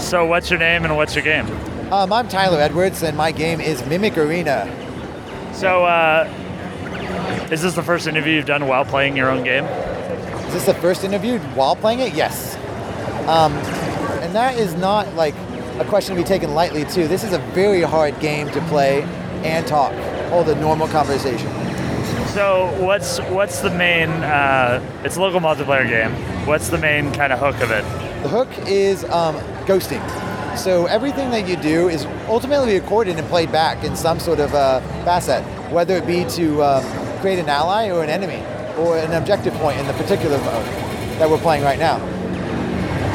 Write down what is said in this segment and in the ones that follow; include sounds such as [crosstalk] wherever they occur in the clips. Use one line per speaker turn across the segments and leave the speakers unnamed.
So, what's your name and what's your game?
Um, I'm Tyler Edwards, and my game is Mimic Arena.
So, uh, is this the first interview you've done while playing your own game?
Is this the first interview while playing it? Yes. Um, and that is not like a question to be taken lightly, too. This is a very hard game to play and talk, hold a normal conversation.
So, what's what's the main? Uh, it's a local multiplayer game. What's the main kind of hook of it?
The hook is um, ghosting. So everything that you do is ultimately recorded and played back in some sort of uh, facet, whether it be to um, create an ally or an enemy or an objective point in the particular mode that we're playing right now.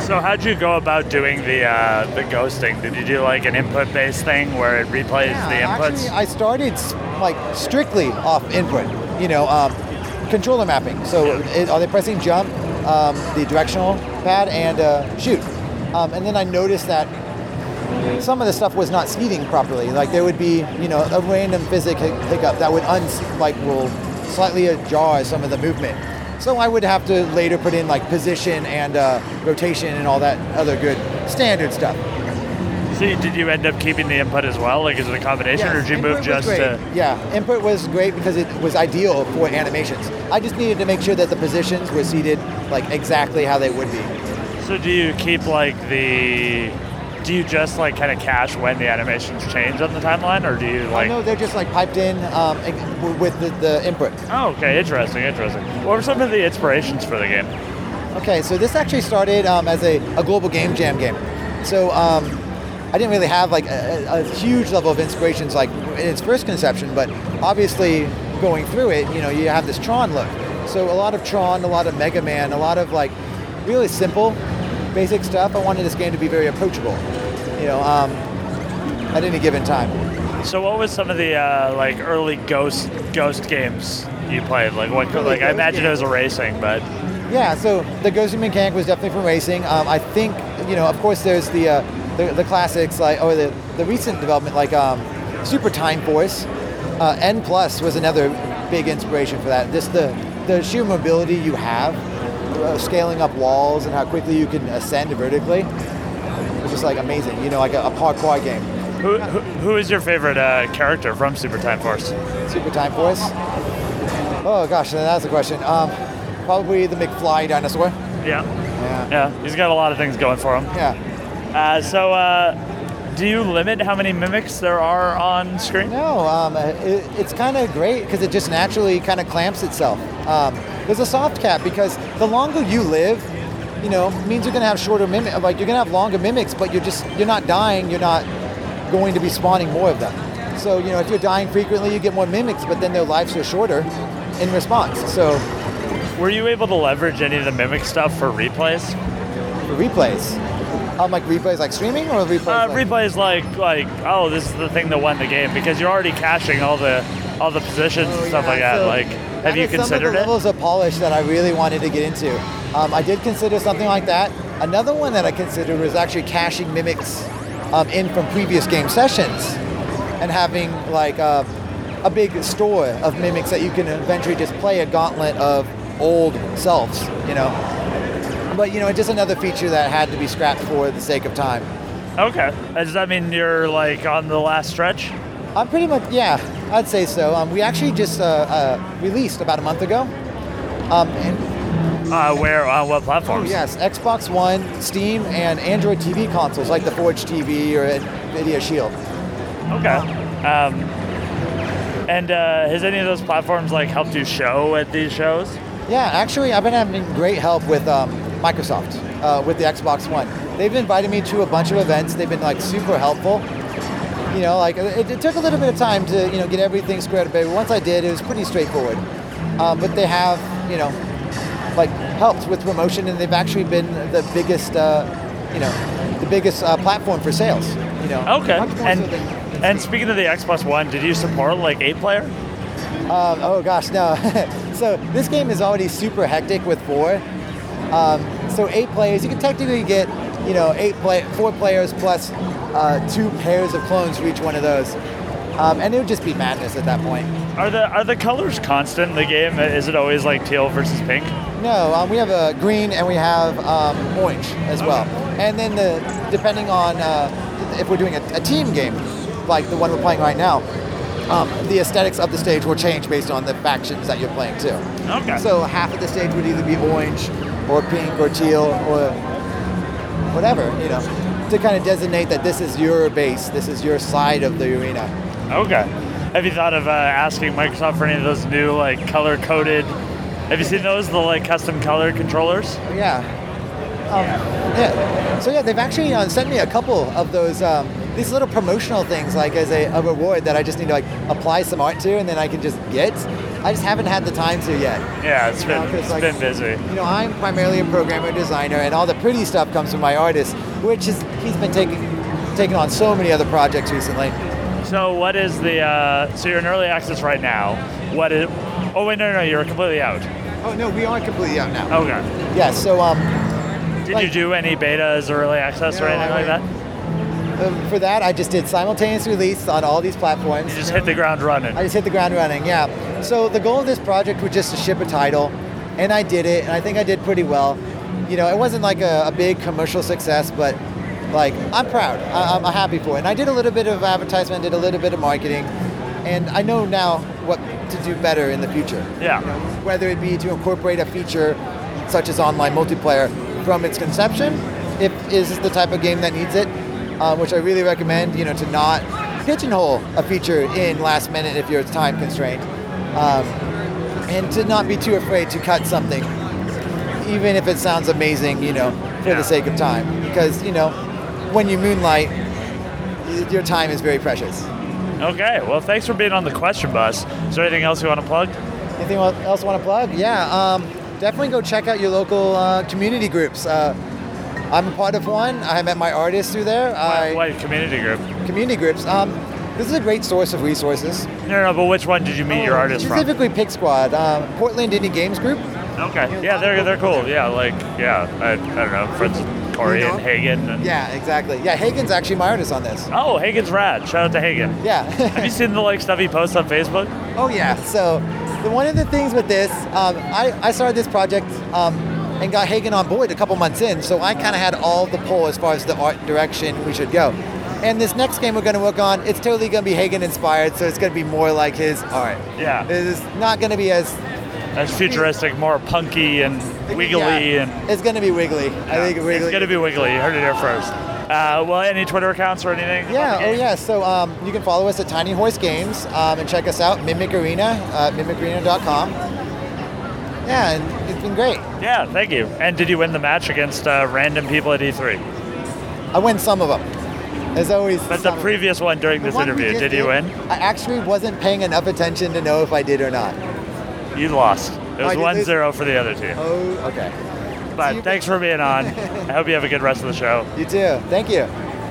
So, how'd you go about doing the uh, the ghosting? Did you do like an input-based thing where it replays the inputs?
Actually, I started like strictly off input, you know, um, controller mapping. So it, are they pressing jump, um, the directional pad, and uh, shoot? Um, and then I noticed that some of the stuff was not seating properly. Like there would be, you know, a random physic hiccup that would un like will slightly ajar some of the movement. So I would have to later put in like position and uh, rotation and all that other good standard stuff.
So, you- did you end up keeping the input as well? Like, is it a combination, or
Yes,
did you move just to?
Yeah, input was great because it was ideal for animations. I just needed to make sure that the positions were seated like exactly how they would be.
So, do you keep like the? Do you just like kind of cache when the animations change on the timeline, or do you
I
like?
know they're just like piped in um, with the, the input.
Oh, okay, interesting, interesting. What were some of the inspirations for the game?
Okay, so this actually started um, as a, a global game jam game. So um, I didn't really have like a, a a huge level of inspirations like in its first conception, but obviously going through it, you know, you have this Tron look. So a lot of Tron, a lot of Mega Man, a lot of like really simple, basic stuff. I wanted this game to be very approachable, you know, um, at any given time.
So, what was some of the uh, like early Ghost Ghost games you played? Like, what?
Early
Like, I imagine it was a racing, but
Yeah, so the ghosting mechanic was definitely from racing. Um, I think, you know, of course, there's the uh, the, the classics like, or the, the recent development like um, Super Time Force. Uh, N Plus was another big inspiration for that. Just the the sheer mobility you have, uh, scaling up walls, and how quickly you can ascend vertically. It's just like amazing. You know, like a, a parkour game.
who who, who is your favorite uh, character from Super Time Force?
Super Time Force. Oh gosh, that's a question. Um, probably the McFly dinosaur.
Yeah,
Yeah.
yeah, he's got a lot of things going for him.
Yeah.
Uh, so, uh, do you limit how many mimics there are on screen?
No, um, it, it's kind of great because it just naturally kind of clamps itself. Um, there's a soft cap because the longer you live, you know, means you're gonna have shorter mimic. Like you're gonna have longer mimics, but you're just you're not dying. You're not going to be spawning more of them. So you know, if you're dying frequently, you get more mimics, but then their lives are shorter in response. So
Were you able to leverage any of the mimic stuff for replays?
for replays, um, like replays like streaming or replays.
Uh,
like,
replays like like oh, this is the thing that won the game because you're already caching all the all the positions and
Oh,
stuff
yeah,
like that.
so
Like,
that
have you
is some of
considered
the
it?
levels of polish that I really wanted to get into. Um, I did consider something like that. Another one that I considered was actually caching mimics um, in from previous game sessions and having like uh, a big store of mimics that you can eventually just play a gauntlet of old selves, you know. But you know, just another feature that had to be scrapped for the sake of time.
Okay. Does that mean you're like on the last stretch?
I'm pretty much, yeah, I'd say so. Um, we actually just uh, uh, released about a month ago. Um, and
Uh, where on what
Oh,
platforms?
yes, Xbox One, Steam, and Android TV consoles like the Forge TV or Nvidia Shield.
Okay. Um, and uh, has any of those platforms like helped you show at these shows?
Yeah, actually, I've been having great help with um, Microsoft uh, with the Xbox One. They've invited me to a bunch of events. They've been like super helpful. You know, like it, it took a little bit of time to you know get everything squared away. But once I did, it was pretty straightforward. Um, but they have you know like helped with promotion, and they've actually been the biggest uh, you know the biggest uh, platform for sales. You know,
Okay. And
so than-
and speaking of the Xbox One, did you support like eight player?
Um, oh gosh, no. [laughs] so this game is already super hectic with four. Um, so eight players, you can technically get, you know, eight play, four players plus uh, two pairs of clones for each one of those, um, and it would just be madness at that point.
Are the are the colors constant in the game? Is it always like teal versus pink?
No, um, we have a green and we have um, orange as well. And then the depending on uh, if we're doing a, a team game, like the one we're playing right now, um, the aesthetics of the stage will change based on the factions that you're playing too.
Okay.
So half of the stage would either be orange, or pink, or teal, or whatever, you know, to kind of designate that this is your base, this is your side of the arena.
Okay. Have you thought of uh, asking Microsoft for any of those new like color coded? Have you seen those the like custom color controllers?
Yeah. Um, yeah. So yeah, they've actually uh, sent me a couple of those um, these little promotional things, like as a, a reward that I just need to like apply some art to, and then I can just get. I just haven't had the time to yet.
Yeah, it's been
know,
it's
like,
been busy.
You know, I'm primarily a programmer designer, and all the pretty stuff comes from my artist, which is he's been taking taking on so many other projects recently.
So what is the? Uh, so you're in early access right now. What is? Oh wait, no, no, no, you're completely out.
Oh no, we are completely out now.
Okay.
Yeah. So um,
Did
Like-
you do any betas or early access or anything like that?
Um, for that, I just did simultaneous release on all these platforms.
You just hit the ground running.
I just hit the ground running, yeah. So the goal of this project was just to ship a title, and I did it, and I think I did pretty well. You know, it wasn't like a, a big commercial success, but like I'm proud. I, I'm happy for it. And I did a little bit of advertisement, did a little bit of marketing, and I know now what to do better in the future.
Yeah.
Whether it be to incorporate a feature such as online multiplayer from its conception, if is the type of game that needs it, um, which I really recommend. You know, to not pigeonhole a feature in last minute if you're time constrained, um, and to not be too afraid to cut something, even if it sounds amazing. You know, for
Yeah.
the sake of time, because you know, when you moonlight, your time is very precious.
Okay. Well, thanks for being on the question bus. Is there anything else you want to plug?
Anything else you want to plug? Yeah, um, definitely go check out your local uh, community groups. Uh, I'm a part of one. I met my artists through there. I,
What, what community group?
Community groups. Um, this is a great source of resources.
No, no, but which one did you meet your artist from?
Specifically, PIGSquad, um, Portland Indie Games Group.
Okay. Yeah, they're they're cool. Yeah, like yeah, I, I don't know, instance, Corey
You know?
and Hagen. And,
Yeah, exactly. Yeah, Hagen's actually my artist on this.
Oh, Hagen's rad. Shout out to Hagen.
Yeah. [laughs]
Have you seen the like stuff he posts on Facebook?
Oh yeah. So the, one of the things with this, um, I, I started this project um, and got Hagen on board a couple months in. So I kind of had all the pull as far as the art direction we should go. And this next game we're going to work on, it's totally going to be Hagen inspired. So it's going to be more like his art.
Yeah.
It is not going to be as
That's futuristic, more punky and wiggly
yeah,
and.
It's going to be wiggly. I think wiggly.
It's gonna be wiggly. You heard it here first. Uh, well, any Twitter accounts or anything?
Yeah, oh yeah. So um, you can follow us at Tiny Horse Games um, and check us out, Mimic Arena, uh, mimicarena.com. Yeah, and it's been great.
Yeah, thank you. And did you win the match against uh, random people at E3?
I win some of them. As always.
But the previous one during this
one
interview, did you win?
I actually wasn't paying enough attention to know if I did or not.
You lost. It was
did
1
lose.
0 for the other team.
Oh, okay.
But thanks for being on. [laughs] I hope you have a good rest of the show.
You too. Thank you.